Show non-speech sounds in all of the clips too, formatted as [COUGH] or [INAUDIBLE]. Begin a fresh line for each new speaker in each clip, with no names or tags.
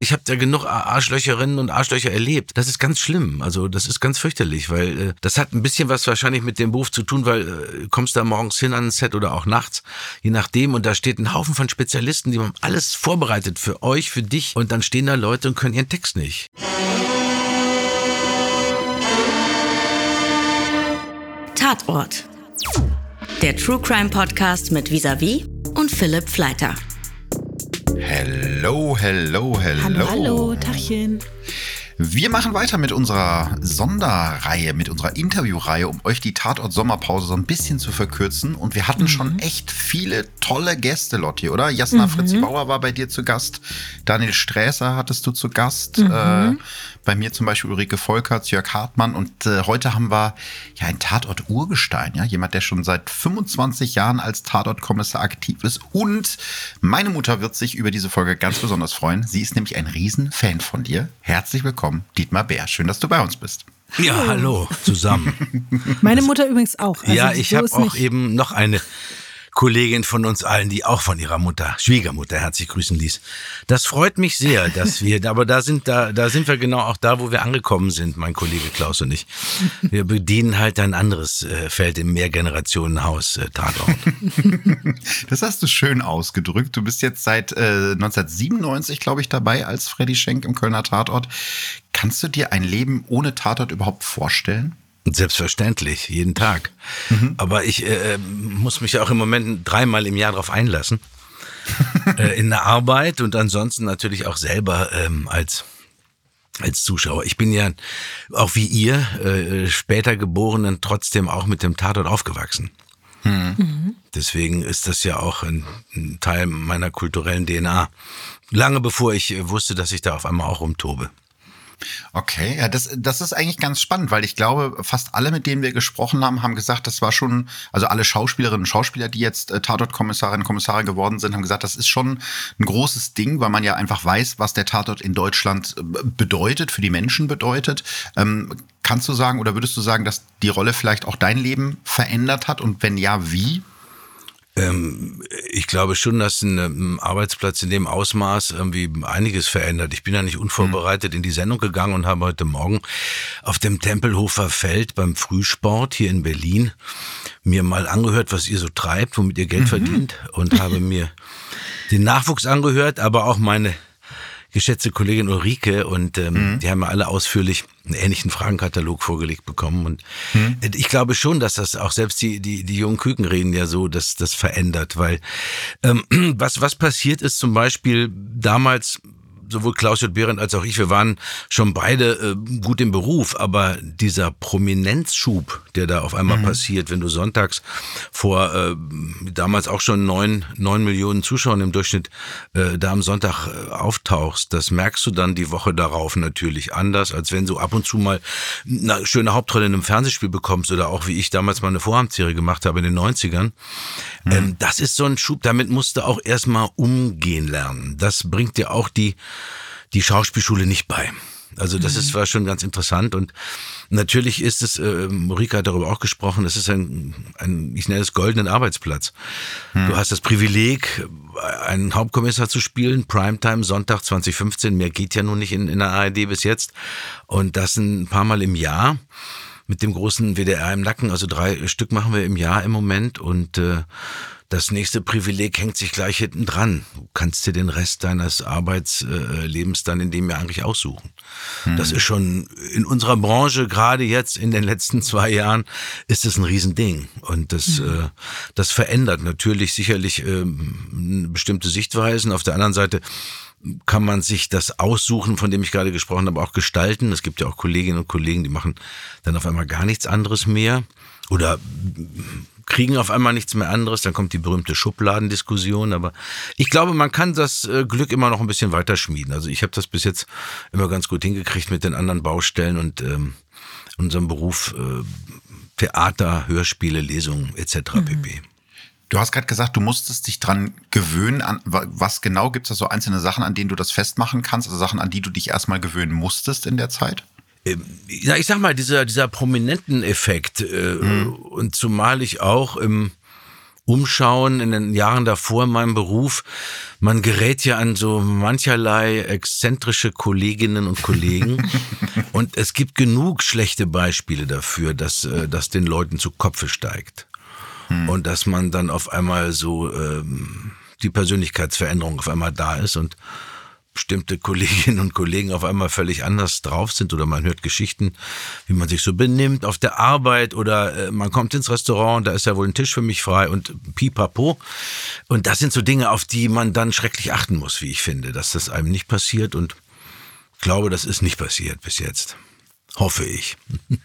Ich habe ja genug Arschlöcherinnen und Arschlöcher erlebt. Das ist ganz schlimm. Also das ist ganz fürchterlich, weil äh, das hat ein bisschen was wahrscheinlich mit dem Beruf zu tun, weil äh, kommst da morgens hin an ein Set oder auch nachts, je nachdem. Und da steht ein Haufen von Spezialisten, die haben alles vorbereitet für euch, für dich. Und dann stehen da Leute und können ihren Text nicht.
Tatort. Der True Crime Podcast mit Visavi und Philipp Fleiter.
Hello, hello, hello.
Hallo, hallo, Tachchen.
Wir machen weiter mit unserer Sonderreihe, mit unserer Interviewreihe, um euch die Tatort-Sommerpause so ein bisschen zu verkürzen. Und wir hatten mhm. schon echt viele tolle Gäste, Lotti, oder? Jasna mhm. Fritzi Bauer war bei dir zu Gast. Daniel Sträßer hattest du zu Gast. Mhm. Äh, bei mir zum Beispiel Ulrike Volkerts, Jörg Hartmann. Und äh, heute haben wir ja ein Tatort-Urgestein, ja. Jemand, der schon seit 25 Jahren als Tatort-Kommissar aktiv ist. Und meine Mutter wird sich über diese Folge ganz besonders freuen. Sie ist nämlich ein Riesenfan von dir. Herzlich willkommen willkommen, Dietmar Bär. Schön, dass du bei uns bist.
Ja, hallo zusammen.
Meine Mutter übrigens auch.
Also ja, ich so habe auch eben noch eine Kollegin von uns allen, die auch von ihrer Mutter, Schwiegermutter, herzlich grüßen ließ. Das freut mich sehr, dass wir, [LAUGHS] aber da sind, da, da sind wir genau auch da, wo wir angekommen sind, mein Kollege Klaus und ich. Wir bedienen halt ein anderes äh, Feld im Mehrgenerationenhaus äh, Tatort. [LAUGHS]
Das hast du schön ausgedrückt. Du bist jetzt seit äh, 1997, glaube ich, dabei als Freddy Schenk im Kölner Tatort. Kannst du dir ein Leben ohne Tatort überhaupt vorstellen?
Selbstverständlich, jeden Tag. Mhm. Aber ich äh, äh, muss mich auch im Moment dreimal im Jahr darauf einlassen. [LAUGHS] äh, in der Arbeit und ansonsten natürlich auch selber ähm, als als Zuschauer. Ich bin ja auch wie ihr äh, später geborenen trotzdem auch mit dem Tatort aufgewachsen. Mhm. Deswegen ist das ja auch ein, ein Teil meiner kulturellen DNA. Lange bevor ich äh, wusste, dass ich da auf einmal auch rumtobe.
Okay, ja, das, das ist eigentlich ganz spannend, weil ich glaube, fast alle, mit denen wir gesprochen haben, haben gesagt, das war schon, also alle Schauspielerinnen und Schauspieler, die jetzt äh, Tatort-Kommissarinnen und Kommissare geworden sind, haben gesagt, das ist schon ein großes Ding, weil man ja einfach weiß, was der Tatort in Deutschland äh, bedeutet, für die Menschen bedeutet. Ähm, kannst du sagen oder würdest du sagen, dass die Rolle vielleicht auch dein Leben verändert hat und wenn ja, wie?
Ähm, ich glaube schon, dass ein, ein, Arbeitsplatz in dem Ausmaß irgendwie einiges verändert. Ich bin ja nicht unvorbereitet in die Sendung gegangen und habe heute Morgen auf dem Tempelhofer Feld beim Frühsport hier in Berlin mir mal angehört, was ihr so treibt, womit ihr Geld mhm. verdient und habe mir den Nachwuchs angehört, aber auch meine geschätzte Kollegin Ulrike und ähm, mhm. die haben ja alle ausführlich einen ähnlichen Fragenkatalog vorgelegt bekommen. Und mhm. ich glaube schon, dass das auch selbst die, die, die jungen Küken reden ja so, dass das verändert, weil ähm, [CLEARS THROAT] was, was passiert ist zum Beispiel damals sowohl Klaus J. Behrendt als auch ich, wir waren schon beide äh, gut im Beruf, aber dieser Prominenzschub, der da auf einmal mhm. passiert, wenn du sonntags vor äh, damals auch schon neun, neun Millionen Zuschauern im Durchschnitt äh, da am Sonntag äh, auftauchst, das merkst du dann die Woche darauf natürlich anders, als wenn du ab und zu mal eine schöne Hauptrolle in einem Fernsehspiel bekommst oder auch wie ich damals mal eine Vorhabensserie gemacht habe in den 90ern. Mhm. Ähm, das ist so ein Schub, damit musst du auch erstmal umgehen lernen. Das bringt dir auch die die Schauspielschule nicht bei. Also das ist, mhm. war schon ganz interessant und natürlich ist es, äh, Morika hat darüber auch gesprochen, es ist ein, ein ich nenne es goldenen Arbeitsplatz. Hm. Du hast das Privileg, einen Hauptkommissar zu spielen, Primetime, Sonntag 2015, mehr geht ja nun nicht in, in der ARD bis jetzt und das ein paar Mal im Jahr mit dem großen WDR im Nacken, also drei Stück machen wir im Jahr im Moment und äh, das nächste Privileg hängt sich gleich hinten dran. Du kannst dir den Rest deines Arbeitslebens dann in dem Jahr eigentlich aussuchen. Hm. Das ist schon in unserer Branche, gerade jetzt in den letzten zwei Jahren, ist es ein Riesending. Und das, hm. äh, das verändert natürlich sicherlich äh, bestimmte Sichtweisen. Auf der anderen Seite kann man sich das aussuchen, von dem ich gerade gesprochen habe, auch gestalten. Es gibt ja auch Kolleginnen und Kollegen, die machen dann auf einmal gar nichts anderes mehr oder kriegen auf einmal nichts mehr anderes, dann kommt die berühmte Schubladendiskussion. Aber ich glaube, man kann das äh, Glück immer noch ein bisschen weiter schmieden. Also ich habe das bis jetzt immer ganz gut hingekriegt mit den anderen Baustellen und ähm, unserem Beruf äh, Theater, Hörspiele, Lesungen etc. Mhm. pp.
Du hast gerade gesagt, du musstest dich dran gewöhnen. An, was genau gibt es da so einzelne Sachen, an denen du das festmachen kannst? Also Sachen, an die du dich erstmal gewöhnen musstest in der Zeit?
Ähm, ja, ich sag mal, dieser, dieser prominenten Effekt, äh, mhm. und zumal ich auch im, umschauen in den Jahren davor in meinem Beruf. Man gerät ja an so mancherlei exzentrische Kolleginnen und Kollegen. [LAUGHS] und es gibt genug schlechte Beispiele dafür, dass äh, das den Leuten zu Kopfe steigt. Hm. Und dass man dann auf einmal so ähm, die Persönlichkeitsveränderung auf einmal da ist und bestimmte Kolleginnen und Kollegen auf einmal völlig anders drauf sind oder man hört Geschichten, wie man sich so benimmt auf der Arbeit oder äh, man kommt ins Restaurant, da ist ja wohl ein Tisch für mich frei und pipapo. Und das sind so Dinge, auf die man dann schrecklich achten muss, wie ich finde, dass das einem nicht passiert und glaube, das ist nicht passiert bis jetzt. Hoffe ich. [LAUGHS]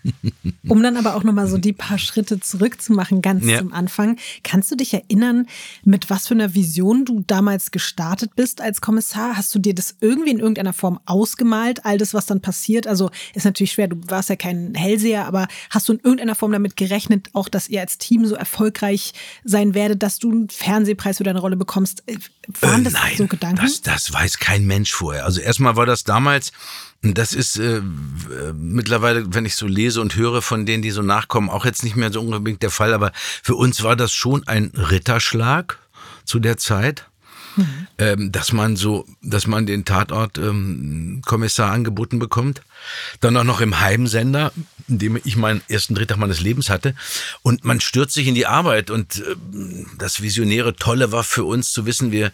Um dann aber auch nochmal so die paar Schritte zurückzumachen, ganz ja. zum Anfang. Kannst du dich erinnern, mit was für einer Vision du damals gestartet bist als Kommissar? Hast du dir das irgendwie in irgendeiner Form ausgemalt, all das, was dann passiert? Also ist natürlich schwer, du warst ja kein Hellseher, aber hast du in irgendeiner Form damit gerechnet, auch dass ihr als Team so erfolgreich sein werdet, dass du einen Fernsehpreis für deine Rolle bekommst?
Waren äh, das nein, so Gedanken? Das, das weiß kein Mensch vorher. Also erstmal war das damals das ist äh, mittlerweile, wenn ich so lese und höre von denen, die so nachkommen, auch jetzt nicht mehr so unbedingt der Fall. Aber für uns war das schon ein Ritterschlag zu der Zeit. Mhm. Ähm, dass man so, dass man den Tatort ähm, Kommissar angeboten bekommt. Dann auch noch im Heimsender, in dem ich meinen ersten Drehtag meines Lebens hatte. Und man stürzt sich in die Arbeit. Und äh, das Visionäre Tolle war für uns zu wissen, wir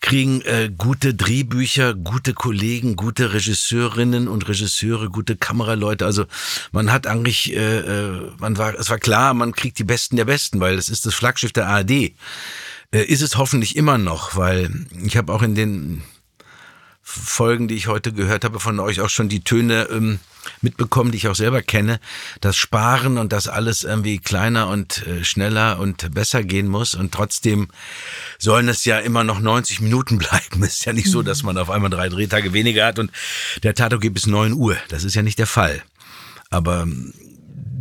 kriegen äh, gute Drehbücher, gute Kollegen, gute Regisseurinnen und Regisseure, gute Kameraleute. Also man hat eigentlich, äh, äh, man war, es war klar, man kriegt die Besten der Besten, weil es ist das Flaggschiff der ARD. Äh, ist es hoffentlich immer noch, weil ich habe auch in den Folgen, die ich heute gehört habe von euch, auch schon die Töne ähm, mitbekommen, die ich auch selber kenne. Das Sparen und das alles irgendwie kleiner und äh, schneller und besser gehen muss. Und trotzdem sollen es ja immer noch 90 Minuten [LAUGHS] bleiben. Ist ja nicht so, dass man auf einmal drei Drehtage weniger hat und der Tato geht bis 9 Uhr. Das ist ja nicht der Fall. Aber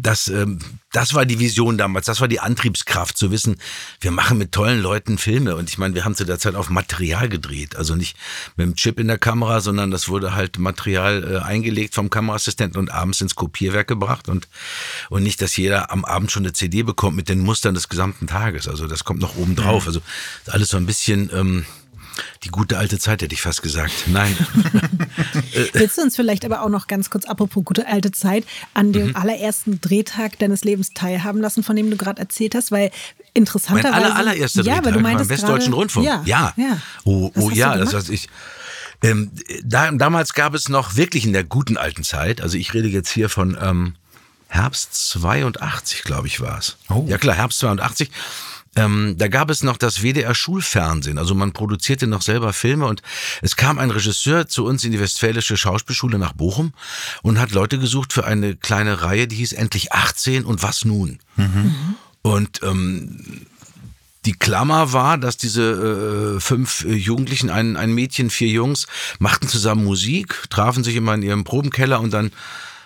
das, ähm, das war die Vision damals, das war die Antriebskraft zu wissen, wir machen mit tollen Leuten Filme. Und ich meine, wir haben zu der Zeit auf Material gedreht. Also nicht mit dem Chip in der Kamera, sondern das wurde halt Material äh, eingelegt vom Kameraassistenten und abends ins Kopierwerk gebracht. Und, und nicht, dass jeder am Abend schon eine CD bekommt mit den Mustern des gesamten Tages. Also das kommt noch oben drauf. Mhm. Also alles so ein bisschen. Ähm, die gute alte Zeit hätte ich fast gesagt. Nein. [LAUGHS]
Willst du uns vielleicht aber auch noch ganz kurz, apropos gute alte Zeit, an dem mhm. allerersten Drehtag deines Lebens teilhaben lassen, von dem du gerade erzählt hast? Weil interessanterweise.
Mein aller, allererster
ja,
Drehtag
du beim
Westdeutschen Rundfunk.
Ja. ja. ja.
Oh, oh ja, das heißt ich. Ähm, da, damals gab es noch wirklich in der guten alten Zeit, also ich rede jetzt hier von ähm, Herbst 82, glaube ich, war es. Oh. Ja klar, Herbst 82. Ähm, da gab es noch das WDR Schulfernsehen, also man produzierte noch selber Filme und es kam ein Regisseur zu uns in die Westfälische Schauspielschule nach Bochum und hat Leute gesucht für eine kleine Reihe, die hieß Endlich 18 und was nun? Mhm. Und ähm, die Klammer war, dass diese äh, fünf Jugendlichen, ein, ein Mädchen, vier Jungs, machten zusammen Musik, trafen sich immer in ihrem Probenkeller und dann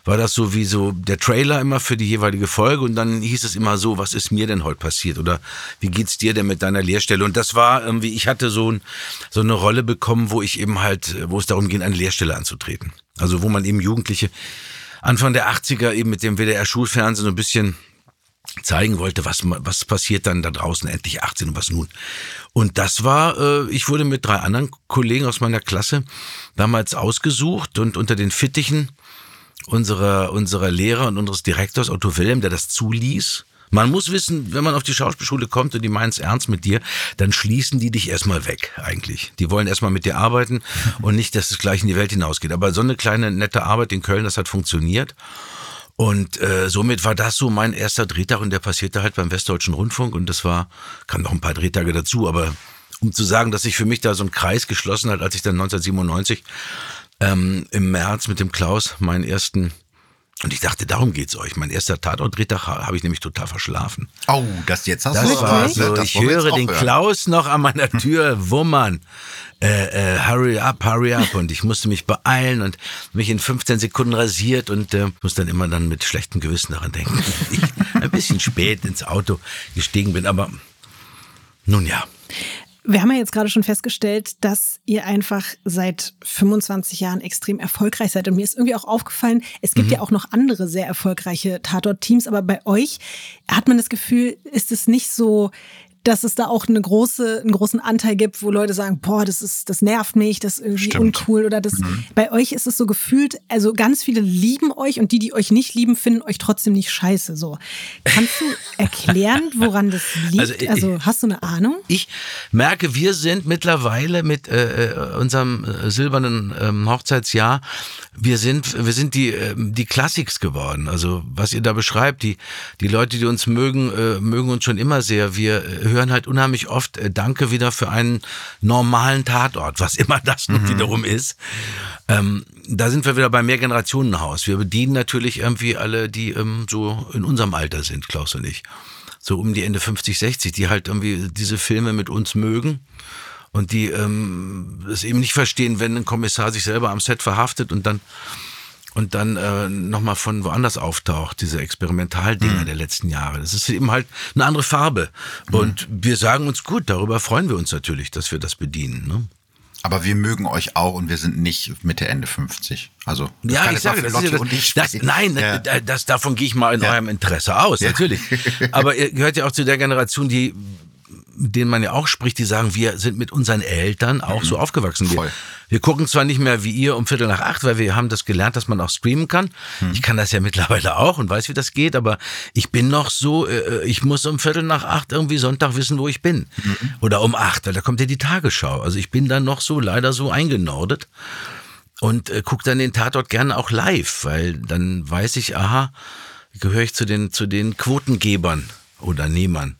war das so wie so der Trailer immer für die jeweilige Folge und dann hieß es immer so, was ist mir denn heute passiert oder wie geht's dir denn mit deiner Lehrstelle? Und das war irgendwie, ich hatte so, ein, so eine Rolle bekommen, wo ich eben halt, wo es darum ging, eine Lehrstelle anzutreten. Also wo man eben Jugendliche Anfang der 80er eben mit dem WDR-Schulfernsehen so ein bisschen zeigen wollte, was, was passiert dann da draußen endlich 18 und was nun. Und das war, äh, ich wurde mit drei anderen Kollegen aus meiner Klasse damals ausgesucht und unter den Fittichen unserer, unserer Lehrer und unseres Direktors Otto Wilhelm, der das zuließ. Man muss wissen, wenn man auf die Schauspielschule kommt und die meinen es ernst mit dir, dann schließen die dich erstmal weg, eigentlich. Die wollen erstmal mit dir arbeiten [LAUGHS] und nicht, dass es gleich in die Welt hinausgeht. Aber so eine kleine, nette Arbeit in Köln, das hat funktioniert. Und äh, somit war das so mein erster Drehtag und der passierte halt beim Westdeutschen Rundfunk und das war, kam noch ein paar Drehtage dazu, aber um zu sagen, dass sich für mich da so ein Kreis geschlossen hat, als ich dann 1997 ähm, im März mit dem Klaus meinen ersten und ich dachte, darum geht's euch. Mein erster Tatortdrehtag habe ich nämlich total verschlafen.
Oh, das jetzt hast
das
du
war so, das Ich höre den hören. Klaus noch an meiner [LAUGHS] Tür wummern. Äh, äh, hurry up, hurry up. Und ich musste mich beeilen und mich in 15 Sekunden rasiert und äh, muss dann immer dann mit schlechtem Gewissen daran denken, [LAUGHS] dass ich ein bisschen spät ins Auto gestiegen bin. Aber nun ja.
Wir haben ja jetzt gerade schon festgestellt, dass ihr einfach seit 25 Jahren extrem erfolgreich seid. Und mir ist irgendwie auch aufgefallen, es gibt mhm. ja auch noch andere sehr erfolgreiche Tatort-Teams, aber bei euch hat man das Gefühl, ist es nicht so dass es da auch eine große, einen großen Anteil gibt, wo Leute sagen, boah, das ist, das nervt mich, das ist irgendwie Stimmt. uncool oder das. Mhm. Bei euch ist es so gefühlt, also ganz viele lieben euch und die, die euch nicht lieben, finden euch trotzdem nicht scheiße. So. Kannst du [LAUGHS] erklären, woran das liegt? Also, ich, also hast du eine Ahnung?
Ich merke, wir sind mittlerweile mit äh, äh unserem äh, silbernen ähm, Hochzeitsjahr, wir sind, wir sind die, äh, die Classics geworden. Also was ihr da beschreibt, die, die Leute, die uns mögen, äh, mögen uns schon immer sehr. Wir äh, hören halt unheimlich oft äh, Danke wieder für einen normalen Tatort, was immer das mhm. wiederum ist. Ähm, da sind wir wieder beim Mehrgenerationenhaus. Wir bedienen natürlich irgendwie alle, die ähm, so in unserem Alter sind, Klaus und ich. So um die Ende 50, 60, die halt irgendwie diese Filme mit uns mögen und die ähm, es eben nicht verstehen, wenn ein Kommissar sich selber am Set verhaftet und dann und dann äh, nochmal von woanders auftaucht, diese Experimentaldinger mhm. der letzten Jahre. Das ist eben halt eine andere Farbe. Mhm. Und wir sagen uns gut, darüber freuen wir uns natürlich, dass wir das bedienen. Ne?
Aber wir mögen euch auch und wir sind nicht Mitte, Ende 50. Also,
ja, ich sage, das ist ja das, das, nein, ja. das, davon gehe ich mal in ja. eurem Interesse aus, ja. natürlich. [LAUGHS] Aber ihr gehört ja auch zu der Generation, die denen man ja auch spricht, die sagen, wir sind mit unseren Eltern auch mhm. so aufgewachsen. Wir, wir, gucken zwar nicht mehr wie ihr um Viertel nach acht, weil wir haben das gelernt, dass man auch streamen kann. Mhm. Ich kann das ja [LAUGHS] mittlerweile auch und weiß, wie das geht, aber ich bin noch so, äh, äh, ich muss um Viertel nach acht irgendwie Sonntag wissen, wo ich bin. Mhm. Oder um acht, weil da kommt ja die Tagesschau. Also ich bin dann noch so leider so eingenordet und äh, gucke dann den Tatort gerne auch live, weil dann weiß ich, aha, gehöre ich zu den, zu den Quotengebern oder Nehmern.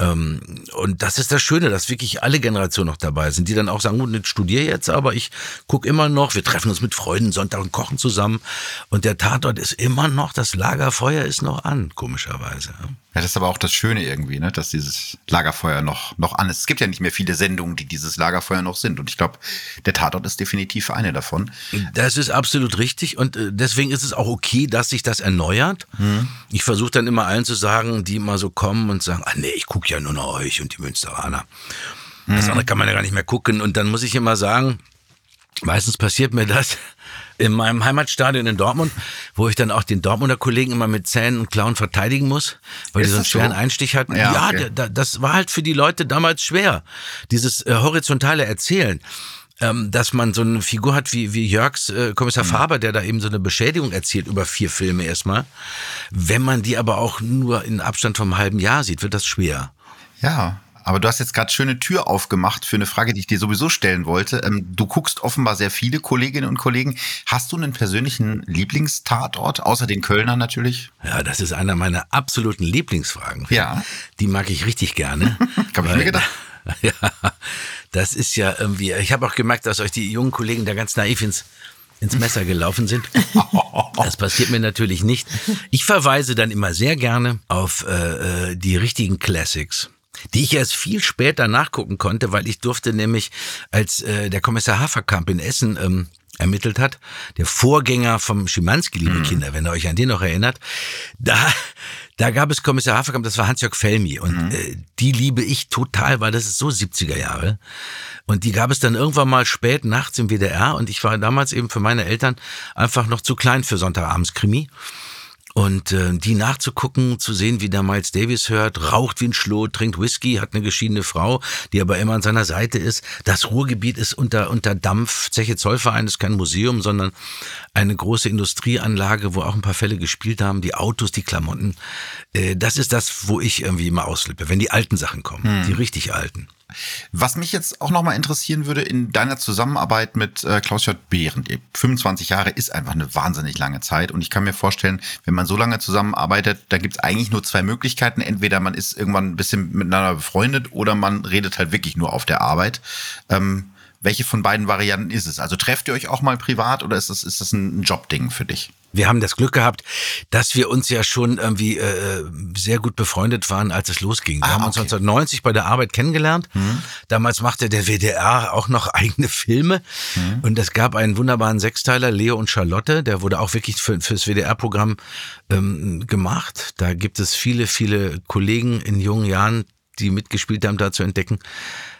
Ähm, und das ist das Schöne, dass wirklich alle Generationen noch dabei sind, die dann auch sagen, gut, ich studiere jetzt, aber ich gucke immer noch, wir treffen uns mit Freunden Sonntag und kochen zusammen. Und der Tatort ist immer noch, das Lagerfeuer ist noch an, komischerweise.
Ja, das ist aber auch das Schöne irgendwie, ne, dass dieses Lagerfeuer noch, noch an ist. Es gibt ja nicht mehr viele Sendungen, die dieses Lagerfeuer noch sind. Und ich glaube, der Tatort ist definitiv eine davon.
Das ist absolut richtig. Und äh, deswegen ist es auch okay, dass sich das erneuert. Mhm. Ich versuche dann immer allen zu sagen, die immer so kommen und sagen, ah nee, ich gucke ja nur noch euch und die Münsteraner. Das andere kann man ja gar nicht mehr gucken. Und dann muss ich immer sagen, meistens passiert mir das, [LAUGHS] in meinem Heimatstadion in Dortmund, wo ich dann auch den Dortmunder Kollegen immer mit Zähnen und Klauen verteidigen muss, weil ist die so einen schweren so? Einstich hatten. Ja, ja okay. da, das war halt für die Leute damals schwer, dieses äh, horizontale Erzählen. Ähm, dass man so eine Figur hat wie, wie Jörgs äh, Kommissar mhm. Faber, der da eben so eine Beschädigung erzählt über vier Filme erstmal. Wenn man die aber auch nur in Abstand vom halben Jahr sieht, wird das schwer.
Ja, aber du hast jetzt gerade schöne Tür aufgemacht für eine Frage, die ich dir sowieso stellen wollte. Ähm, du guckst offenbar sehr viele Kolleginnen und Kollegen. Hast du einen persönlichen Lieblingstatort, außer den Kölnern natürlich?
Ja, das ist einer meiner absoluten Lieblingsfragen.
Ja.
Die mag ich richtig gerne. [LAUGHS]
Hab ich mir gedacht. [LAUGHS]
Ja, das ist ja irgendwie, ich habe auch gemerkt, dass euch die jungen Kollegen da ganz naiv ins ins Messer gelaufen sind. [LAUGHS] Das passiert mir natürlich nicht. Ich verweise dann immer sehr gerne auf äh, äh die richtigen Classics die ich erst viel später nachgucken konnte, weil ich durfte nämlich, als äh, der Kommissar Haferkamp in Essen ähm, ermittelt hat, der Vorgänger vom Schimanski, liebe mhm. Kinder, wenn ihr euch an den noch erinnert, da, da gab es Kommissar Haferkamp, das war Hans-Jörg Felmi und mhm. äh, die liebe ich total, weil das ist so 70er Jahre und die gab es dann irgendwann mal spät nachts im WDR und ich war damals eben für meine Eltern einfach noch zu klein für Sonntagabends Krimi und äh, die nachzugucken, zu sehen, wie der Miles Davis hört, raucht wie ein Schlot, trinkt Whisky, hat eine geschiedene Frau, die aber immer an seiner Seite ist. Das Ruhrgebiet ist unter, unter Dampf. Zeche Zollverein ist kein Museum, sondern eine große Industrieanlage, wo auch ein paar Fälle gespielt haben. Die Autos, die Klamotten. Äh, das ist das, wo ich irgendwie immer auslippe, wenn die alten Sachen kommen, hm. die richtig alten.
Was mich jetzt auch nochmal interessieren würde in deiner Zusammenarbeit mit äh, Klaus-J. Behrendt. 25 Jahre ist einfach eine wahnsinnig lange Zeit und ich kann mir vorstellen, wenn man so lange zusammenarbeitet, da gibt es eigentlich nur zwei Möglichkeiten. Entweder man ist irgendwann ein bisschen miteinander befreundet oder man redet halt wirklich nur auf der Arbeit. Ähm, welche von beiden Varianten ist es? Also trefft ihr euch auch mal privat oder ist das, ist das ein Jobding für dich?
wir haben das Glück gehabt, dass wir uns ja schon irgendwie äh, sehr gut befreundet waren, als es losging. Wir ah, haben uns 1990 bei der Arbeit kennengelernt. Mhm. Damals machte der WDR auch noch [LAUGHS] eigene Filme. Mhm. Und es gab einen wunderbaren Sechsteiler, Leo und Charlotte, der wurde auch wirklich für, fürs WDR-Programm ähm, gemacht. Da gibt es viele, viele Kollegen in jungen Jahren, die mitgespielt haben, da zu entdecken.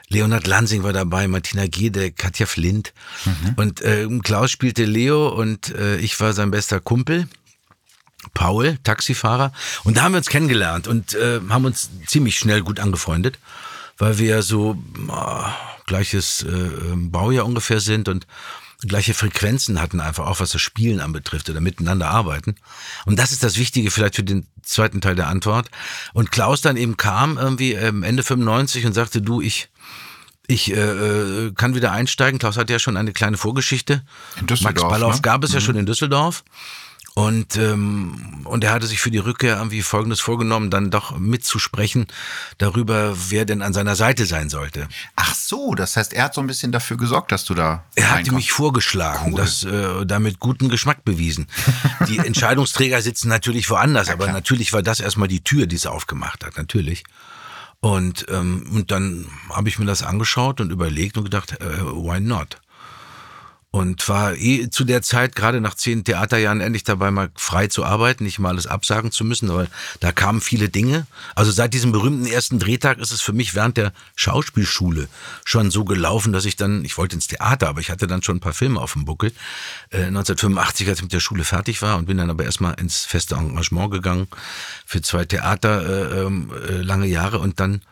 Leonhard Lansing war dabei, Martina Giede, Katja Flint. Mhm. Und äh, Klaus spielte Leo und äh, ich war sein bester Kumpel. Paul, Taxifahrer. Und da haben wir uns kennengelernt und äh, haben uns ziemlich schnell gut angefreundet, weil wir so äh, gleiches äh, Baujahr ungefähr sind und gleiche Frequenzen hatten, einfach auch was das Spielen anbetrifft oder miteinander arbeiten. Und das ist das Wichtige vielleicht für den zweiten Teil der Antwort. Und Klaus dann eben kam irgendwie ähm, Ende 95 und sagte, du, ich ich äh, äh, kann wieder einsteigen. Klaus hat ja schon eine kleine Vorgeschichte. In Düsseldorf, Max Ballauf ne? gab es ja mhm. schon in Düsseldorf. Und, ähm, und er hatte sich für die Rückkehr irgendwie Folgendes vorgenommen, dann doch mitzusprechen darüber, wer denn an seiner Seite sein sollte.
Ach so, das heißt, er hat so ein bisschen dafür gesorgt, dass du da.
Er hat mich vorgeschlagen, cool. das äh, damit guten Geschmack bewiesen. [LAUGHS] Die Entscheidungsträger sitzen natürlich woanders, ja, aber natürlich war das erstmal die Tür, die es aufgemacht hat, natürlich. Und, ähm, und dann habe ich mir das angeschaut und überlegt und gedacht, äh, why not? Und war eh zu der Zeit, gerade nach zehn Theaterjahren, endlich dabei, mal frei zu arbeiten, nicht mal alles absagen zu müssen, weil da kamen viele Dinge. Also seit diesem berühmten ersten Drehtag ist es für mich während der Schauspielschule schon so gelaufen, dass ich dann, ich wollte ins Theater, aber ich hatte dann schon ein paar Filme auf dem Buckel. Äh, 1985, als ich mit der Schule fertig war und bin dann aber erstmal ins feste Engagement gegangen für zwei Theater äh, ähm, äh, lange Jahre und dann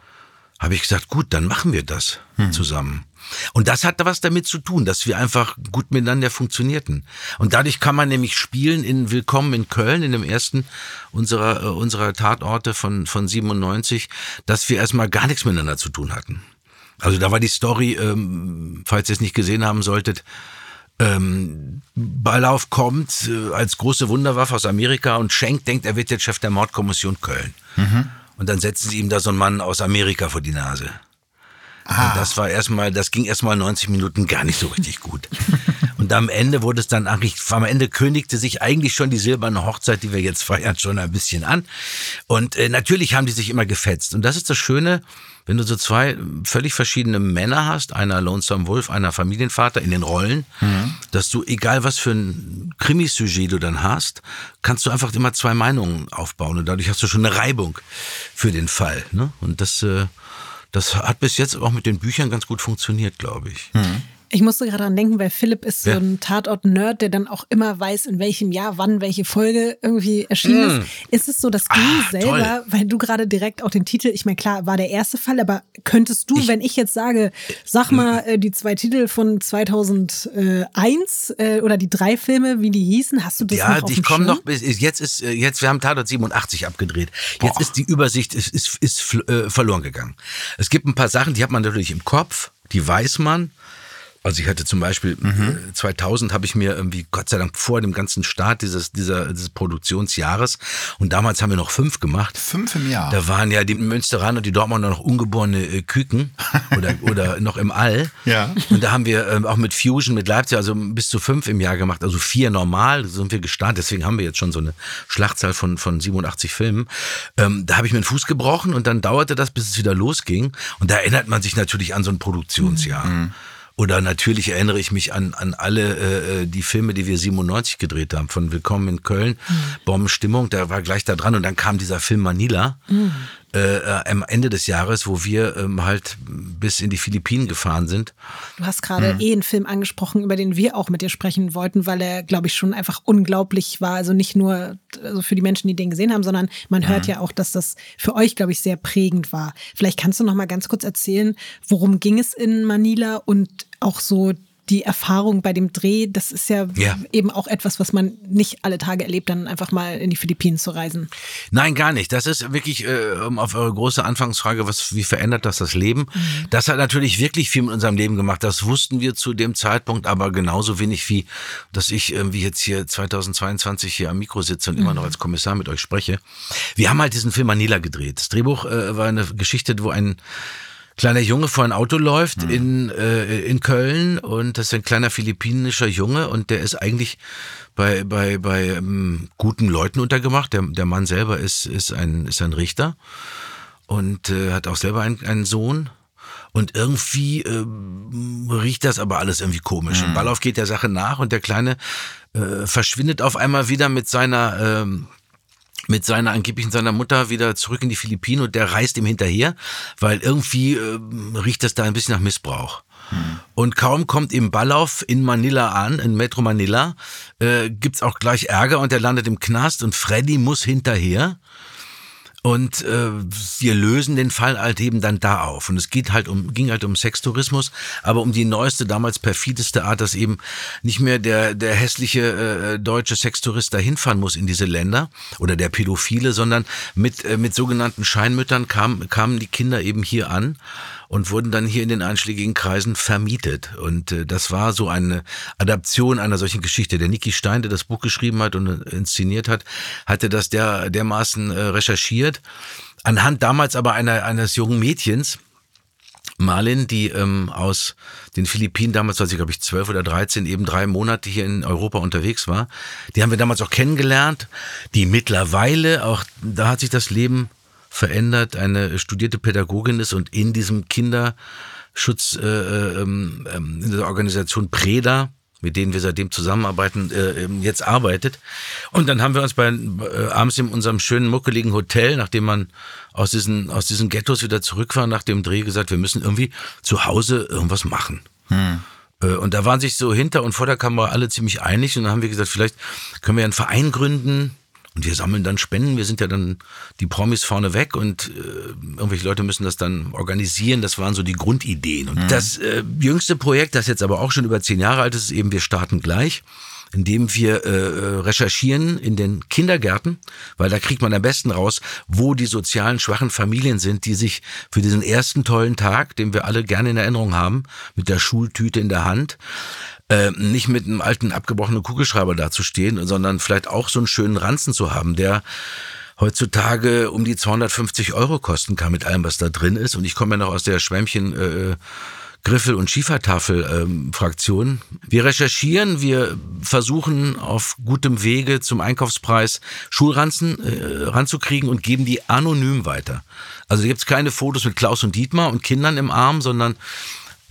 habe ich gesagt, gut, dann machen wir das hm. zusammen. Und das hatte was damit zu tun, dass wir einfach gut miteinander funktionierten. Und dadurch kann man nämlich spielen in Willkommen in Köln, in dem ersten unserer, äh, unserer Tatorte von, von 97, dass wir erstmal gar nichts miteinander zu tun hatten. Also da war die Story, ähm, falls ihr es nicht gesehen haben solltet, ähm, Ballauf kommt äh, als große Wunderwaffe aus Amerika und Schenk denkt, er wird jetzt Chef der Mordkommission Köln. Mhm. Und dann setzen sie ihm da so einen Mann aus Amerika vor die Nase. Ah. Das war erstmal, das ging erstmal 90 Minuten gar nicht so richtig gut. [LAUGHS] und am Ende wurde es dann eigentlich, am Ende kündigte sich eigentlich schon die silberne Hochzeit, die wir jetzt feiern, schon ein bisschen an. Und äh, natürlich haben die sich immer gefetzt. Und das ist das Schöne, wenn du so zwei völlig verschiedene Männer hast, einer Lonesome Wolf, einer Familienvater in den Rollen, mhm. dass du, egal was für ein Krimi-Sujet du dann hast, kannst du einfach immer zwei Meinungen aufbauen und dadurch hast du schon eine Reibung für den Fall. Ne? Und das äh, das hat bis jetzt auch mit den Büchern ganz gut funktioniert, glaube ich. Mhm.
Ich musste gerade dran denken, weil Philipp ist ja. so ein Tatort-Nerd, der dann auch immer weiß, in welchem Jahr, wann welche Folge irgendwie erschienen mm. ist. Ist es so, dass du ah, selber, toll. weil du gerade direkt auch den Titel, ich meine, klar, war der erste Fall, aber könntest du, ich, wenn ich jetzt sage, sag mal äh, die zwei Titel von 2001 äh, oder die drei Filme, wie die hießen, hast du das ja, noch ich komme noch
bis, jetzt ist, äh, jetzt, wir haben Tatort 87 abgedreht. Jetzt Boah. ist die Übersicht, ist, ist, ist äh, verloren gegangen. Es gibt ein paar Sachen, die hat man natürlich im Kopf, die weiß man. Also ich hatte zum Beispiel mhm. 2000 äh, habe ich mir irgendwie Gott sei Dank vor dem ganzen Start dieses dieser dieses Produktionsjahres und damals haben wir noch fünf gemacht.
Fünf im Jahr.
Da waren ja die Münsteraner und die Dortmunder noch ungeborene äh, Küken [LAUGHS] oder oder noch im All.
Ja.
Und da haben wir ähm, auch mit Fusion mit Leipzig also bis zu fünf im Jahr gemacht, also vier normal sind wir gestartet. Deswegen haben wir jetzt schon so eine Schlachtzahl von von 87 Filmen. Ähm, da habe ich mir den Fuß gebrochen und dann dauerte das, bis es wieder losging. Und da erinnert man sich natürlich an so ein Produktionsjahr. Mhm. Oder natürlich erinnere ich mich an, an alle äh, äh die Filme, die wir 97 gedreht haben, von Willkommen in Köln, mhm. Bombenstimmung, der war gleich da dran und dann kam dieser Film Manila. Mhm. Äh, äh, am Ende des Jahres, wo wir ähm, halt bis in die Philippinen gefahren sind.
Du hast gerade mhm. eh einen Film angesprochen, über den wir auch mit dir sprechen wollten, weil er, glaube ich, schon einfach unglaublich war. Also nicht nur also für die Menschen, die den gesehen haben, sondern man hört mhm. ja auch, dass das für euch, glaube ich, sehr prägend war. Vielleicht kannst du noch mal ganz kurz erzählen, worum ging es in Manila und auch so die Erfahrung bei dem Dreh, das ist ja, ja, eben auch etwas, was man nicht alle Tage erlebt, dann einfach mal in die Philippinen zu reisen.
Nein, gar nicht. Das ist wirklich, äh, auf eure große Anfangsfrage, was, wie verändert das das Leben? Mhm. Das hat natürlich wirklich viel mit unserem Leben gemacht. Das wussten wir zu dem Zeitpunkt, aber genauso wenig wie, dass ich irgendwie jetzt hier 2022 hier am Mikro sitze und mhm. immer noch als Kommissar mit euch spreche. Wir haben halt diesen Film Manila gedreht. Das Drehbuch äh, war eine Geschichte, wo ein kleiner Junge vor ein Auto läuft mhm. in, äh, in Köln und das ist ein kleiner philippinischer Junge und der ist eigentlich bei, bei, bei ähm, guten Leuten untergemacht. Der, der Mann selber ist, ist, ein, ist ein Richter und äh, hat auch selber einen, einen Sohn. Und irgendwie äh, riecht das aber alles irgendwie komisch. Mhm. Und Ballauf geht der Sache nach und der Kleine äh, verschwindet auf einmal wieder mit seiner ähm, mit seiner angeblichen seiner Mutter wieder zurück in die Philippinen und der reist ihm hinterher, weil irgendwie äh, riecht das da ein bisschen nach Missbrauch. Und kaum kommt im Ballauf in Manila an, in Metro Manila, äh, gibt's auch gleich Ärger und er landet im Knast und Freddy muss hinterher. Und äh, wir lösen den Fall halt eben dann da auf. Und es geht halt um, ging halt um Sextourismus, aber um die neueste, damals perfideste Art, dass eben nicht mehr der, der hässliche äh, deutsche Sextourist da hinfahren muss in diese Länder oder der Pädophile, sondern mit, äh, mit sogenannten Scheinmüttern kam, kamen die Kinder eben hier an und wurden dann hier in den einschlägigen Kreisen vermietet. Und äh, das war so eine Adaption einer solchen Geschichte. Der Niki Stein, der das Buch geschrieben hat und inszeniert hat, hatte das der, dermaßen äh, recherchiert. Anhand damals aber einer, eines jungen Mädchens, Marlin, die ähm, aus den Philippinen damals, war sie glaube ich zwölf oder dreizehn, eben drei Monate hier in Europa unterwegs war. Die haben wir damals auch kennengelernt. Die mittlerweile, auch da hat sich das Leben verändert, eine studierte Pädagogin ist und in diesem Kinderschutz, äh, ähm, ähm, in der Organisation Preda, mit denen wir seitdem zusammenarbeiten, äh, jetzt arbeitet. Und dann haben wir uns bei, äh, abends in unserem schönen, muckeligen Hotel, nachdem man aus diesen, aus diesen Ghettos wieder zurück war, nach dem Dreh gesagt, wir müssen irgendwie zu Hause irgendwas machen. Hm. Äh, und da waren sich so hinter und vor der Kamera alle ziemlich einig. Und dann haben wir gesagt, vielleicht können wir einen Verein gründen, und wir sammeln dann Spenden. Wir sind ja dann die Promis vorne weg und äh, irgendwelche Leute müssen das dann organisieren. Das waren so die Grundideen. Und mhm. das äh, jüngste Projekt, das jetzt aber auch schon über zehn Jahre alt ist, ist eben Wir starten gleich indem wir äh, recherchieren in den Kindergärten, weil da kriegt man am besten raus, wo die sozialen schwachen Familien sind, die sich für diesen ersten tollen Tag, den wir alle gerne in Erinnerung haben, mit der Schultüte in der Hand, äh, nicht mit einem alten abgebrochenen Kugelschreiber dazustehen, sondern vielleicht auch so einen schönen Ranzen zu haben, der heutzutage um die 250 Euro kosten kann mit allem, was da drin ist. Und ich komme ja noch aus der Schwämmchen äh, Griffel- und Schiefertafel-Fraktion. Ähm, wir recherchieren, wir versuchen auf gutem Wege zum Einkaufspreis Schulranzen äh, ranzukriegen und geben die anonym weiter. Also gibt es keine Fotos mit Klaus und Dietmar und Kindern im Arm, sondern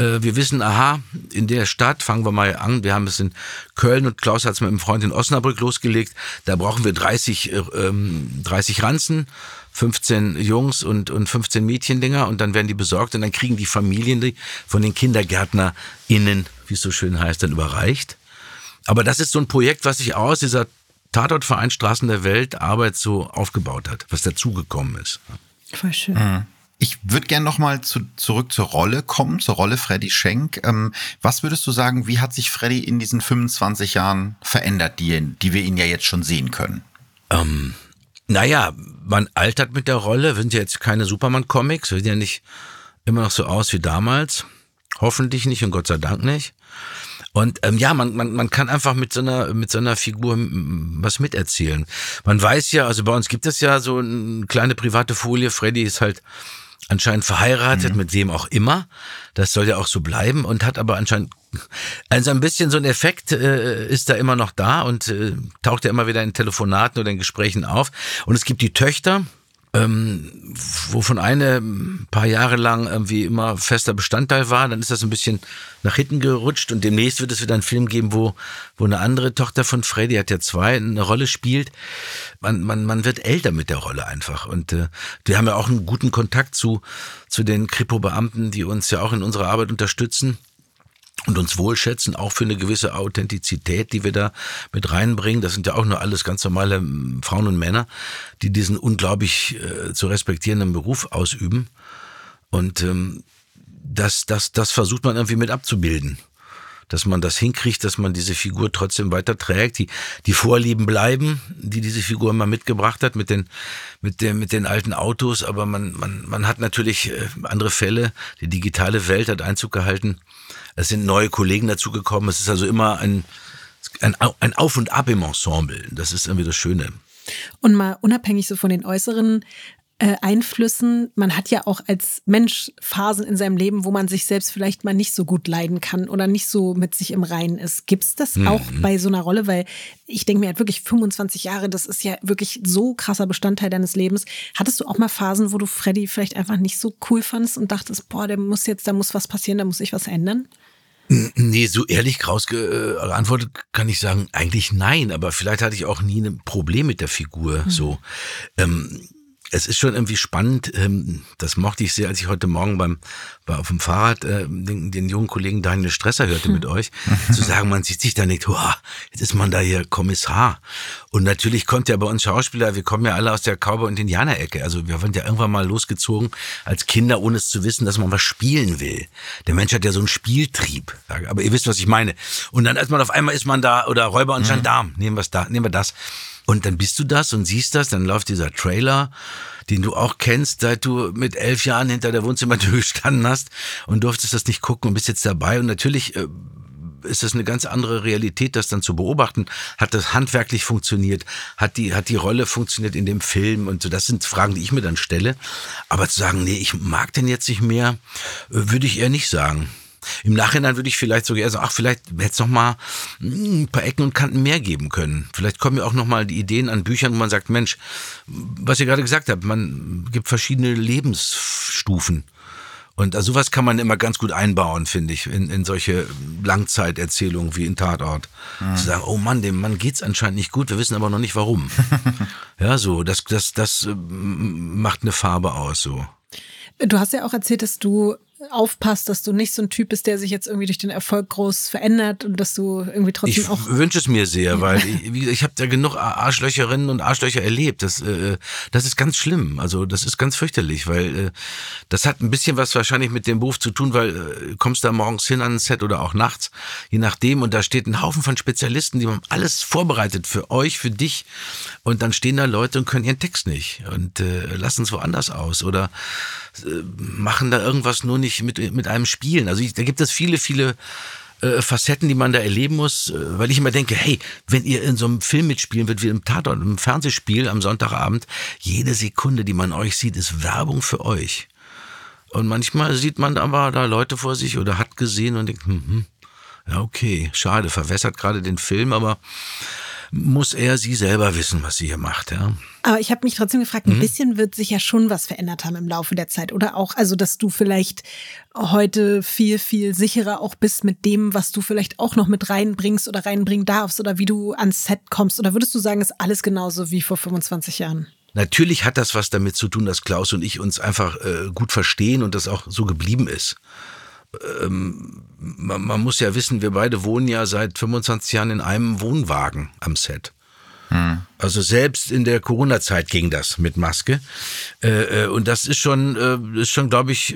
wir wissen, aha, in der Stadt, fangen wir mal an, wir haben es in Köln und Klaus hat es mit einem Freund in Osnabrück losgelegt, da brauchen wir 30, äh, 30 ähm, Ranzen, 15 Jungs und, und 15 Mädchendinger und dann werden die besorgt und dann kriegen die Familien die von den KindergärtnerInnen, wie es so schön heißt, dann überreicht. Aber das ist so ein Projekt, was sich aus dieser Tatortverein Straßen der Welt Arbeit so aufgebaut hat, was dazugekommen ist.
Voll schön. Mhm.
Ich würde gerne nochmal zu, zurück zur Rolle kommen, zur Rolle Freddy Schenk. Ähm, was würdest du sagen, wie hat sich Freddy in diesen 25 Jahren verändert, die, die wir ihn ja jetzt schon sehen können?
Ähm, naja, man altert mit der Rolle. Wir sind ja jetzt keine Superman-Comics. Wir sehen ja nicht immer noch so aus wie damals. Hoffentlich nicht und Gott sei Dank nicht. Und ähm, ja, man, man, man kann einfach mit so einer mit so einer Figur was miterzählen. Man weiß ja, also bei uns gibt es ja so eine kleine private Folie. Freddy ist halt anscheinend verheiratet, mhm. mit wem auch immer. Das soll ja auch so bleiben und hat aber anscheinend also ein bisschen so ein Effekt äh, ist da immer noch da und äh, taucht ja immer wieder in Telefonaten oder in Gesprächen auf. Und es gibt die Töchter, ähm, wovon eine ein paar Jahre lang irgendwie immer fester Bestandteil war, dann ist das ein bisschen nach hinten gerutscht und demnächst wird es wieder einen Film geben, wo, wo eine andere Tochter von Freddy, hat ja zwei, eine Rolle spielt. Man, man, man wird älter mit der Rolle einfach und äh, wir haben ja auch einen guten Kontakt zu, zu den Kripo-Beamten, die uns ja auch in unserer Arbeit unterstützen und uns wohlschätzen, auch für eine gewisse Authentizität, die wir da mit reinbringen. Das sind ja auch nur alles ganz normale Frauen und Männer, die diesen unglaublich äh, zu respektierenden Beruf ausüben. Und ähm, das, das, das versucht man irgendwie mit abzubilden. Dass man das hinkriegt, dass man diese Figur trotzdem weiter trägt, die, die Vorlieben bleiben, die diese Figur immer mitgebracht hat mit den, mit den, mit den alten Autos. Aber man, man, man hat natürlich äh, andere Fälle. Die digitale Welt hat Einzug gehalten es sind neue Kollegen dazugekommen. Es ist also immer ein, ein, ein Auf und Ab im Ensemble. Das ist irgendwie das Schöne.
Und mal unabhängig so von den äußeren äh, Einflüssen, man hat ja auch als Mensch Phasen in seinem Leben, wo man sich selbst vielleicht mal nicht so gut leiden kann oder nicht so mit sich im Reinen ist. Gibt es das mhm. auch bei so einer Rolle? Weil ich denke mir halt wirklich 25 Jahre, das ist ja wirklich so krasser Bestandteil deines Lebens. Hattest du auch mal Phasen, wo du Freddy vielleicht einfach nicht so cool fandest und dachtest, boah, der muss jetzt, da muss was passieren, da muss ich was ändern?
Nee, so ehrlich rausgeantwortet äh, kann ich sagen, eigentlich nein, aber vielleicht hatte ich auch nie ein Problem mit der Figur. Mhm. So. Ähm, es ist schon irgendwie spannend. Ähm, das mochte ich sehr, als ich heute Morgen beim bei, auf dem Fahrrad äh, den, den jungen Kollegen Daniel Stresser hörte mit [LAUGHS] euch, zu sagen, man sieht sich da nicht, wow, jetzt ist man da hier Kommissar. Und natürlich kommt ja bei uns Schauspieler, wir kommen ja alle aus der Cowboy- und Indianer-Ecke. Also wir waren ja irgendwann mal losgezogen als Kinder, ohne es zu wissen, dass man was spielen will. Der Mensch hat ja so einen Spieltrieb. Aber ihr wisst, was ich meine. Und dann, als man auf einmal ist man da, oder Räuber und Gendarm, nehmen wir da, nehmen wir das. Und dann bist du das und siehst das, dann läuft dieser Trailer, den du auch kennst, seit du mit elf Jahren hinter der Wohnzimmertür [LAUGHS] gestanden hast und durftest das nicht gucken und bist jetzt dabei. Und natürlich äh, ist das eine ganz andere Realität, das dann zu beobachten. Hat das handwerklich funktioniert? Hat die, hat die Rolle funktioniert in dem Film? Und so, das sind Fragen, die ich mir dann stelle. Aber zu sagen, nee, ich mag den jetzt nicht mehr, äh, würde ich eher nicht sagen. Im Nachhinein würde ich vielleicht sogar sagen, ach, vielleicht hätte es noch mal hm, ein paar Ecken und Kanten mehr geben können. Vielleicht kommen ja auch noch mal die Ideen an Büchern, wo man sagt, Mensch, was ihr gerade gesagt habt, man gibt verschiedene Lebensstufen. Und also sowas kann man immer ganz gut einbauen, finde ich, in, in solche Langzeiterzählungen wie in Tatort. Mhm. Zu sagen, oh Mann, dem Mann geht's anscheinend nicht gut, wir wissen aber noch nicht warum. [LAUGHS] ja, so, das, das, das äh, macht eine Farbe aus, so.
Du hast ja auch erzählt, dass du aufpasst, dass du nicht so ein Typ bist, der sich jetzt irgendwie durch den Erfolg groß verändert und dass du irgendwie trotzdem
ich
auch.
Ich wünsche es mir sehr, weil [LAUGHS] ich, ich habe ja genug Arschlöcherinnen und Arschlöcher erlebt. Das, äh, das ist ganz schlimm. Also das ist ganz fürchterlich, weil äh, das hat ein bisschen was wahrscheinlich mit dem Beruf zu tun, weil äh, kommst da morgens hin an ein Set oder auch nachts, je nachdem, und da steht ein Haufen von Spezialisten, die haben alles vorbereitet für euch, für dich, und dann stehen da Leute und können ihren Text nicht und äh, lassen es woanders aus oder äh, machen da irgendwas nur nicht mit, mit einem Spielen. Also ich, da gibt es viele, viele äh, Facetten, die man da erleben muss, äh, weil ich immer denke, hey, wenn ihr in so einem Film mitspielen wird, wie im Tatort, im Fernsehspiel am Sonntagabend, jede Sekunde, die man euch sieht, ist Werbung für euch. Und manchmal sieht man aber da Leute vor sich oder hat gesehen und denkt, hm, hm, ja, okay, schade, verwässert gerade den Film, aber muss er sie selber wissen, was sie hier macht, ja.
Aber ich habe mich trotzdem gefragt, ein mhm. bisschen wird sich ja schon was verändert haben im Laufe der Zeit. Oder auch, also dass du vielleicht heute viel, viel sicherer auch bist mit dem, was du vielleicht auch noch mit reinbringst oder reinbringen darfst oder wie du ans Set kommst. Oder würdest du sagen, ist alles genauso wie vor 25 Jahren?
Natürlich hat das was damit zu tun, dass Klaus und ich uns einfach äh, gut verstehen und das auch so geblieben ist ähm, man, man, muss ja wissen, wir beide wohnen ja seit 25 Jahren in einem Wohnwagen am Set. Hm. Also selbst in der Corona-Zeit ging das mit Maske. Äh, äh und das ist schon, äh, ist schon, glaube ich,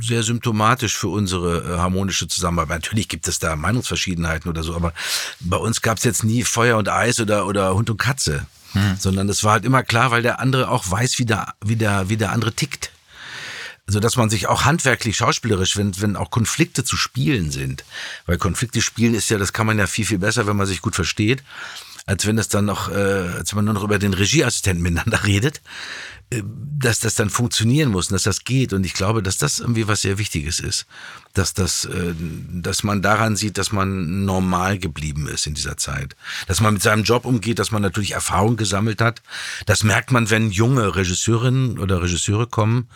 sehr symptomatisch für unsere harmonische Zusammenarbeit. Natürlich gibt es da Meinungsverschiedenheiten oder so, aber bei uns gab es jetzt nie Feuer und Eis oder, oder Hund und Katze. Hm. Sondern es war halt immer klar, weil der andere auch weiß, wie der, wie der, wie der andere tickt so dass man sich auch handwerklich, schauspielerisch, wenn, wenn auch Konflikte zu spielen sind, weil Konflikte spielen ist ja, das kann man ja viel, viel besser, wenn man sich gut versteht, als wenn es dann noch, äh, als wenn man nur noch über den Regieassistenten miteinander [LAUGHS] redet, dass das dann funktionieren muss und dass das geht. Und ich glaube, dass das irgendwie was sehr Wichtiges ist, dass das, äh, dass man daran sieht, dass man normal geblieben ist in dieser Zeit, dass man mit seinem Job umgeht, dass man natürlich Erfahrung gesammelt hat. Das merkt man, wenn junge Regisseurinnen oder Regisseure kommen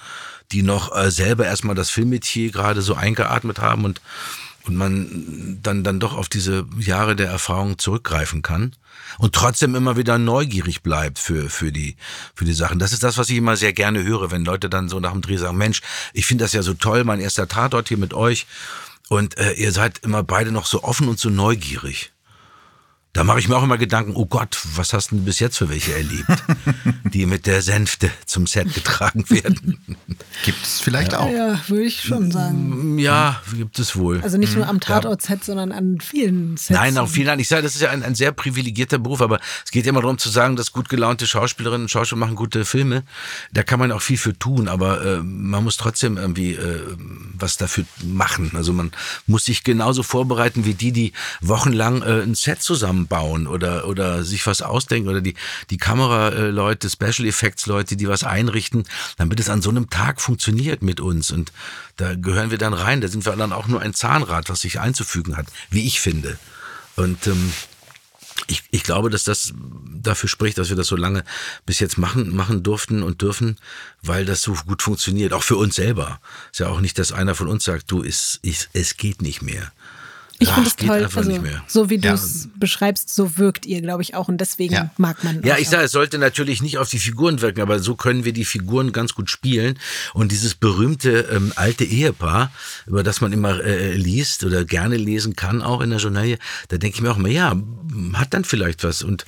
die noch äh, selber erstmal das Filmmetier gerade so eingeatmet haben und, und man dann, dann doch auf diese Jahre der Erfahrung zurückgreifen kann und trotzdem immer wieder neugierig bleibt für, für, die, für die Sachen. Das ist das, was ich immer sehr gerne höre, wenn Leute dann so nach dem Dreh sagen, Mensch, ich finde das ja so toll, mein erster Tatort hier mit euch und äh, ihr seid immer beide noch so offen und so neugierig. Da mache ich mir auch immer Gedanken, oh Gott, was hast du bis jetzt für welche erlebt, [LAUGHS] die mit der Sänfte zum Set getragen werden?
Gibt es vielleicht
ja.
auch.
Ja, würde ich schon sagen.
Ja, gibt es wohl.
Also nicht nur am Tatort-Set, ja. sondern an vielen Sets.
Nein, auf vielen. Ich sage, das ist ja ein, ein sehr privilegierter Beruf, aber es geht immer darum zu sagen, dass gut gelaunte Schauspielerinnen und Schauspieler machen gute Filme. Da kann man auch viel für tun, aber äh, man muss trotzdem irgendwie äh, was dafür machen. Also man muss sich genauso vorbereiten wie die, die wochenlang äh, ein Set zusammen bauen oder, oder sich was ausdenken oder die, die Kameraleute, Special Effects Leute, die was einrichten, damit es an so einem Tag funktioniert mit uns. Und da gehören wir dann rein. Da sind wir dann auch nur ein Zahnrad, was sich einzufügen hat, wie ich finde. Und ähm, ich, ich glaube, dass das dafür spricht, dass wir das so lange bis jetzt machen, machen durften und dürfen, weil das so gut funktioniert. Auch für uns selber. Ist ja auch nicht, dass einer von uns sagt, du, es, es, es geht nicht mehr.
Ich finde es toll, also, so wie du es ja. beschreibst, so wirkt ihr, glaube ich, auch. Und deswegen ja. mag man.
Ja, ich sage, es sollte natürlich nicht auf die Figuren wirken, aber so können wir die Figuren ganz gut spielen. Und dieses berühmte ähm, alte Ehepaar, über das man immer äh, liest oder gerne lesen kann, auch in der Journalie, da denke ich mir auch immer, ja, hat dann vielleicht was. Und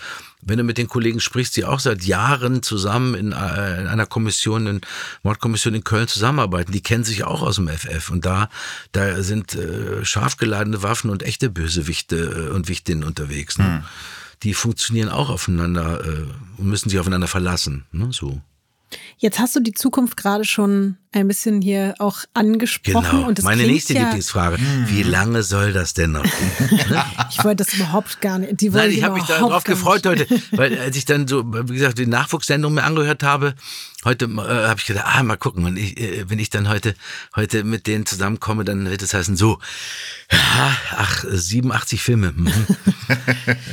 wenn du mit den Kollegen sprichst, die auch seit Jahren zusammen in, äh, in einer Kommission, in Mordkommission in Köln zusammenarbeiten, die kennen sich auch aus dem FF und da, da sind äh, scharf geladene Waffen und echte Bösewichte äh, und Wichtinnen unterwegs. Ne? Mhm. Die funktionieren auch aufeinander äh, und müssen sich aufeinander verlassen. Ne? So.
Jetzt hast du die Zukunft gerade schon ein bisschen hier auch angesprochen.
Genau. Und Meine nächste ja Lieblingsfrage: Wie lange soll das denn noch gehen? [LAUGHS]
ich wollte das überhaupt gar nicht.
Die Nein, ich habe mich darauf gefreut heute, weil als ich dann so, wie gesagt, die Nachwuchssendung mir angehört habe, heute äh, habe ich gedacht, ah, mal gucken, wenn ich, äh, wenn ich dann heute, heute mit denen zusammenkomme, dann wird es heißen so, ja, ach, 87 Filme. Mhm.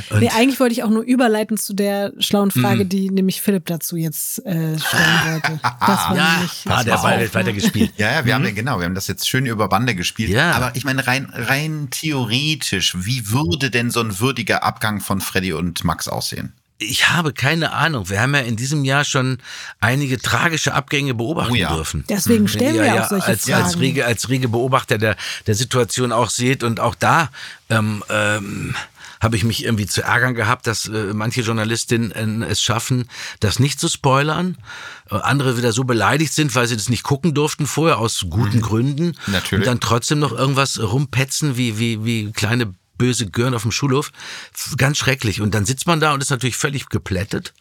[LAUGHS]
nee, eigentlich wollte ich auch nur überleiten zu der schlauen Frage, mhm. die nämlich Philipp dazu jetzt äh, stellen [LAUGHS] wollte. Das
war ja, nämlich, ah, der Ball wird weitergespielt. [LAUGHS]
Ja, ja, wir mhm. haben genau, wir haben das jetzt schön über Bande gespielt. Ja. Aber ich meine, rein, rein theoretisch, wie würde denn so ein würdiger Abgang von Freddy und Max aussehen?
Ich habe keine Ahnung. Wir haben ja in diesem Jahr schon einige tragische Abgänge beobachten oh ja. dürfen.
Deswegen stellen wir ja auch solche
als,
Fragen.
Als rege, als rege Beobachter der, der Situation auch seht und auch da ähm, ähm, habe ich mich irgendwie zu ärgern gehabt, dass äh, manche Journalistinnen äh, es schaffen, das nicht zu spoilern. Äh, andere wieder so beleidigt sind, weil sie das nicht gucken durften vorher aus guten mhm. Gründen.
Natürlich.
Und dann trotzdem noch irgendwas rumpetzen wie, wie, wie kleine böse Gören auf dem Schulhof. Ganz schrecklich. Und dann sitzt man da und ist natürlich völlig geplättet.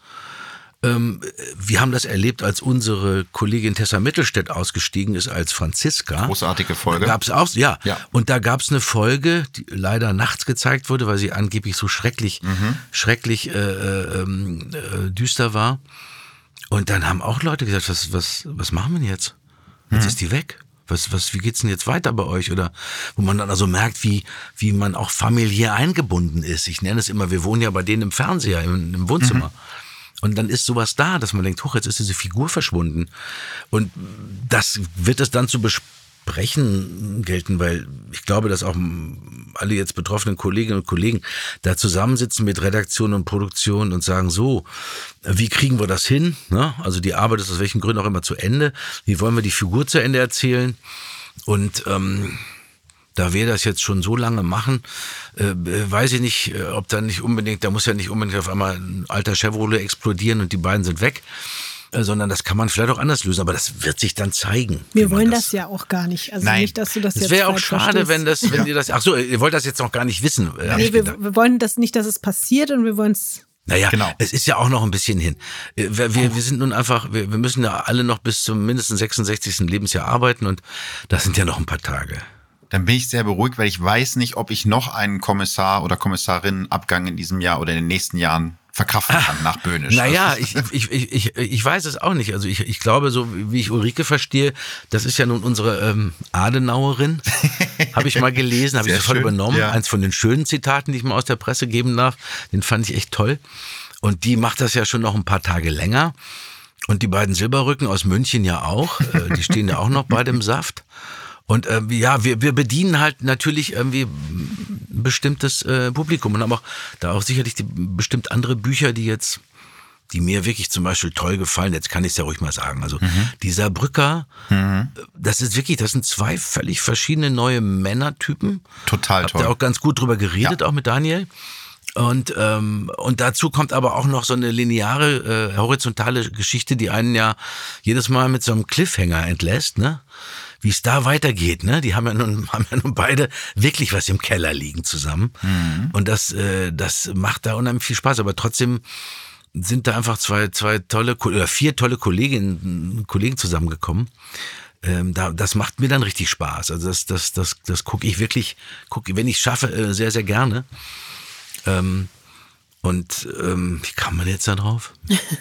Ähm, wir haben das erlebt, als unsere Kollegin Tessa Mittelstädt ausgestiegen ist als Franziska.
Großartige Folge.
Gab es auch, ja. ja. Und da gab es eine Folge, die leider nachts gezeigt wurde, weil sie angeblich so schrecklich, mhm. schrecklich äh, äh, ähm, äh, düster war. Und dann haben auch Leute gesagt, was, was, was machen wir jetzt? Jetzt mhm. ist die weg. Was, was, wie geht's denn jetzt weiter bei euch? Oder wo man dann also merkt, wie, wie man auch familiär eingebunden ist. Ich nenne es immer, wir wohnen ja bei denen im Fernseher, im, im Wohnzimmer. Mhm. Und dann ist sowas da, dass man denkt, hoch, jetzt ist diese Figur verschwunden. Und das wird es dann zu besprechen gelten, weil ich glaube, dass auch alle jetzt betroffenen Kolleginnen und Kollegen da zusammensitzen mit Redaktion und Produktion und sagen, so, wie kriegen wir das hin? Ne? Also die Arbeit ist aus welchen Gründen auch immer zu Ende. Wie wollen wir die Figur zu Ende erzählen? Und ähm, da wir das jetzt schon so lange machen, äh, weiß ich nicht, äh, ob da nicht unbedingt, da muss ja nicht unbedingt auf einmal ein alter Chevrolet explodieren und die beiden sind weg äh, sondern das kann man vielleicht auch anders lösen, aber das wird sich dann zeigen.
Wir wollen das, das, ja auch gar nicht. Also
Nein.
nicht, dass du das, das
jetzt. Es wäre auch schade, wenn das, wenn ja. ihr das. Ach so, ihr wollt das jetzt noch gar nicht wissen.
Nee, wir, wir, wollen das nicht, dass es passiert und wir wollen es.
Naja, genau. es ist ja auch noch ein bisschen hin. Äh, wir, wir, wir sind nun einfach, wir, wir müssen ja alle noch bis zum mindestens 66. Lebensjahr arbeiten und das sind ja noch ein paar Tage
dann bin ich sehr beruhigt, weil ich weiß nicht, ob ich noch einen Kommissar oder Kommissarinnenabgang in diesem Jahr oder in den nächsten Jahren verkraften kann nach Böhnisch.
Naja, ich, ich, ich, ich, ich weiß es auch nicht. Also ich, ich glaube, so wie ich Ulrike verstehe, das ist ja nun unsere ähm, Adenauerin, [LAUGHS] habe ich mal gelesen, habe ich sofort übernommen. Ja. Eins von den schönen Zitaten, die ich mal aus der Presse geben darf, den fand ich echt toll. Und die macht das ja schon noch ein paar Tage länger. Und die beiden Silberrücken aus München ja auch. Äh, die stehen ja auch noch bei dem [LAUGHS] Saft. Und äh, ja, wir, wir bedienen halt natürlich irgendwie ein bestimmtes äh, Publikum und haben auch da auch sicherlich die, bestimmt andere Bücher, die jetzt, die mir wirklich zum Beispiel toll gefallen. Jetzt kann ich es ja ruhig mal sagen. Also mhm. dieser Brücker, mhm. das ist wirklich, das sind zwei völlig verschiedene neue Männertypen.
Total toll.
Habt ihr auch ganz gut drüber geredet, ja. auch mit Daniel. Und, ähm, und dazu kommt aber auch noch so eine lineare, äh, horizontale Geschichte, die einen ja jedes Mal mit so einem Cliffhanger entlässt, ne? Wie es da weitergeht. Ne? Die haben ja, nun, [LAUGHS] haben ja nun beide wirklich was im Keller liegen zusammen. Mhm. Und das, äh, das macht da unheimlich viel Spaß. Aber trotzdem sind da einfach zwei, zwei tolle oder vier tolle Kolleginnen, Kollegen zusammengekommen. Ähm, da, das macht mir dann richtig Spaß. Also das, das, das, das gucke ich wirklich, gucke, wenn ich schaffe, äh, sehr, sehr gerne. Ähm, und ähm, wie kam man jetzt da drauf?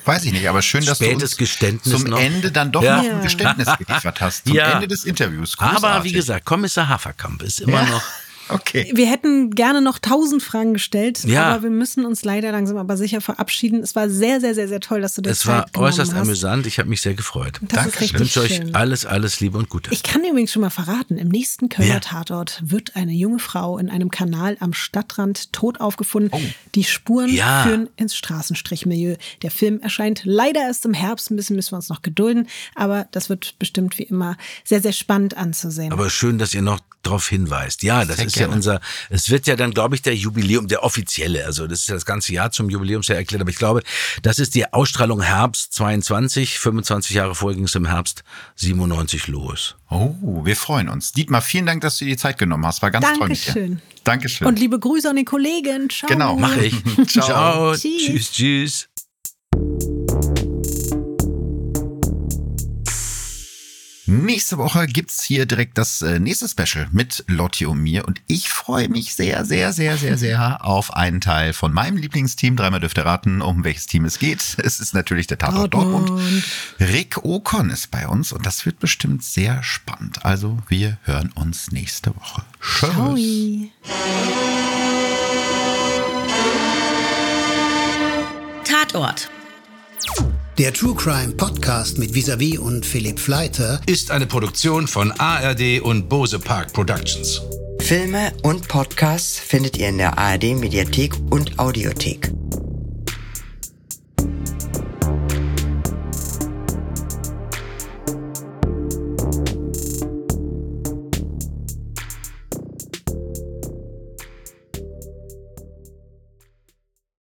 Weiß ich nicht, aber schön, dass
Spätes du uns
zum
noch.
Ende dann doch ja. noch ein Geständnis geliefert hast. Zum ja. Ende des Interviews.
Großartig. Aber wie gesagt, Kommissar Haferkamp ist immer ja. noch
Okay.
Wir hätten gerne noch tausend Fragen gestellt,
Ja.
aber wir müssen uns leider langsam aber sicher verabschieden. Es war sehr, sehr, sehr, sehr toll, dass du dir
Es
Zeit
war äußerst
hast.
amüsant. Ich habe mich sehr gefreut.
Das
Danke.
Ich wünsche euch
schön.
alles, alles Liebe und Gute.
Ich kann dir übrigens schon mal verraten, im nächsten Kölner
Ja.
Tatort wird eine junge Frau in einem Kanal am Stadtrand tot aufgefunden. Die Spuren
Oh. Ja.
führen ins Straßenstrichmilieu. Der Film erscheint leider erst im Herbst, ein bisschen müssen wir uns noch gedulden, aber das wird bestimmt wie immer sehr, sehr spannend anzusehen.
Aber schön, dass ihr noch darauf hinweist. Ja, das
Sehr
ist
gerne.
ja unser, es wird ja dann, glaube ich, der Jubiläum, der offizielle, also das ist ja das ganze Jahr zum Jubiläumsjahr erklärt, aber ich glaube, das ist die Ausstrahlung Herbst 22, 25 Jahre vorher ging es im Herbst 97 los.
Oh, wir freuen uns. Dietmar, vielen Dank, dass du dir die Zeit genommen hast. War ganz toll mit dir.
Dankeschön.
Dankeschön.
Und liebe Grüße an die Kollegen. Ciao.
Genau.
Mach ich. [LAUGHS]
Ciao.
Ciao.
Tschüss.
Tschüss, tschüss.
Nächste Woche gibt's hier direkt das äh, nächste Special mit Lotti und mir und ich freue mich sehr, sehr, sehr, sehr, sehr [LAUGHS] auf einen Teil von meinem Lieblingsteam. Dreimal dürft ihr raten, um welches Team es geht. [LAUGHS] Es ist natürlich der Tatort
Dortmund.
Dortmund. Rick Ocon ist bei uns und das wird bestimmt sehr spannend. Also wir hören uns nächste Woche.
Ciao.
Tatort.
Der True Crime Podcast mit Visavi und Philipp Fleiter
ist eine Produktion von ARD und Bose Park Productions.
Filme und Podcasts findet ihr in der ARD Mediathek und Audiothek.